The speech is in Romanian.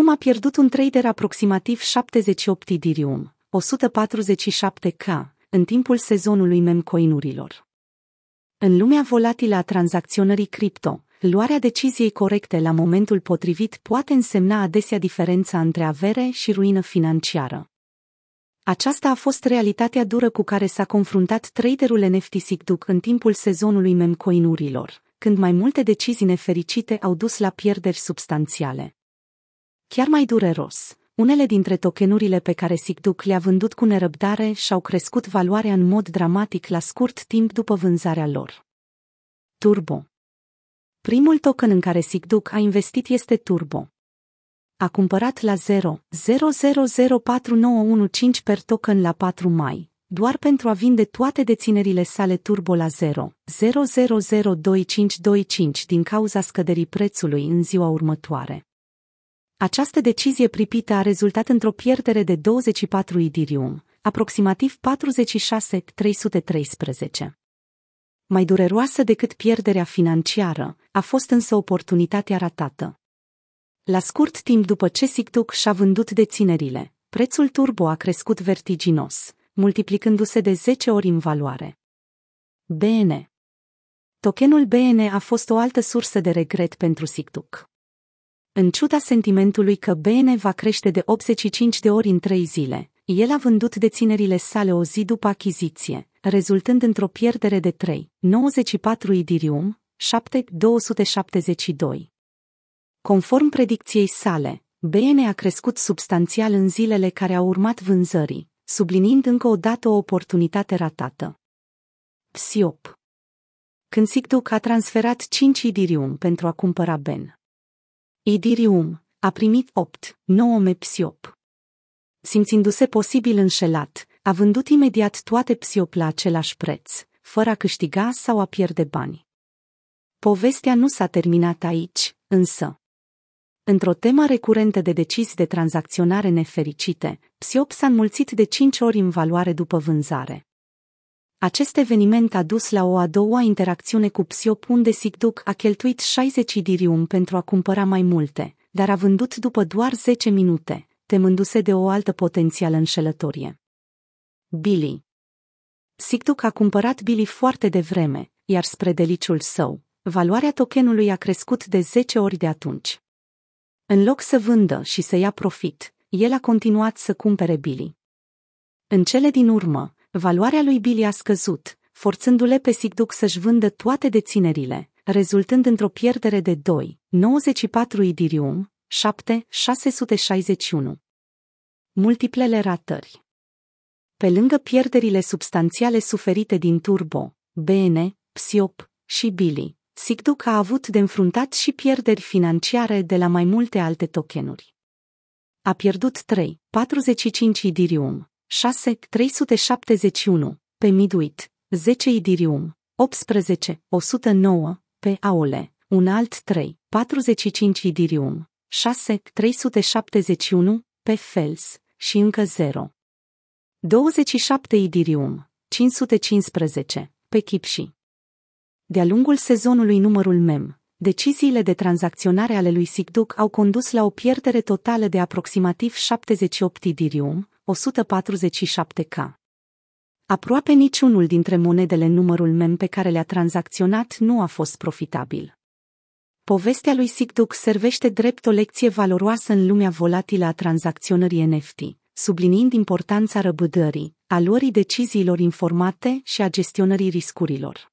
Acum a pierdut un trader aproximativ 78 Ethereum, 147K, în timpul sezonului memcoinurilor. În lumea volatilă a tranzacționării cripto, luarea deciziei corecte la momentul potrivit poate însemna adesea diferența între avere și ruină financiară. Aceasta a fost realitatea dură cu care s-a confruntat traderul NFT Sigduc în timpul sezonului memcoinurilor, când mai multe decizii nefericite au dus la pierderi substanțiale. Chiar mai dureros, unele dintre tokenurile pe care Sigduc le-a vândut cu nerăbdare și-au crescut valoarea în mod dramatic la scurt timp după vânzarea lor. Turbo Primul token în care Sigduc a investit este Turbo. A cumpărat la 0,00049115 per token la 4 mai, doar pentru a vinde toate deținerile sale Turbo la 0,002525 din cauza scăderii prețului în ziua următoare. Această decizie pripită a rezultat într-o pierdere de 24 idirium, aproximativ 46,313. Mai dureroasă decât pierderea financiară, a fost însă oportunitatea ratată. La scurt timp după ce SICTUC și-a vândut deținerile, prețul turbo a crescut vertiginos, multiplicându-se de 10 ori în valoare. BN Tokenul BN a fost o altă sursă de regret pentru SICTUC. În ciuda sentimentului că BN va crește de 85 de ori în 3 zile, el a vândut deținerile sale o zi după achiziție, rezultând într-o pierdere de 3, 94 idirium, 7, 272. Conform predicției sale, BN a crescut substanțial în zilele care au urmat vânzării, subliniind încă o dată o oportunitate ratată. Psiop Când Sigduc a transferat 5 idirium pentru a cumpăra Ben. Idirium a primit 8, 9 mepsiop. Simțindu-se posibil înșelat, a vândut imediat toate psiop la același preț, fără a câștiga sau a pierde bani. Povestea nu s-a terminat aici, însă. Într-o temă recurentă de decizii de tranzacționare nefericite, Psiop s-a înmulțit de 5 ori în valoare după vânzare. Acest eveniment a dus la o a doua interacțiune cu Psiop unde Sigduc a cheltuit 60 dirium pentru a cumpăra mai multe, dar a vândut după doar 10 minute, temându-se de o altă potențială înșelătorie. Billy Sigduc a cumpărat Billy foarte devreme, iar spre deliciul său, valoarea tokenului a crescut de 10 ori de atunci. În loc să vândă și să ia profit, el a continuat să cumpere Billy. În cele din urmă, valoarea lui Billy a scăzut, forțându-le pe Sigduc să-și vândă toate deținerile, rezultând într-o pierdere de 2, 94 idirium, 7, 661. Multiplele ratări Pe lângă pierderile substanțiale suferite din Turbo, BN, Psiop și Billy, Sigduc a avut de înfruntat și pierderi financiare de la mai multe alte tokenuri. A pierdut 3, 45 idirium, 6, 371, pe Midwit, 10 idirium, 18, 109, pe Aole, un alt 3, 45 idirium, 6, 371, pe Fels, și încă 0. 27 idirium, 515, pe Kipshi. De-a lungul sezonului numărul MEM, deciziile de tranzacționare ale lui Sigduc au condus la o pierdere totală de aproximativ 78 idirium, 147k. Aproape niciunul dintre monedele în numărul MEM pe care le-a tranzacționat nu a fost profitabil. Povestea lui Sigduc servește drept o lecție valoroasă în lumea volatilă a tranzacționării NFT, subliniind importanța răbdării, a luării deciziilor informate și a gestionării riscurilor.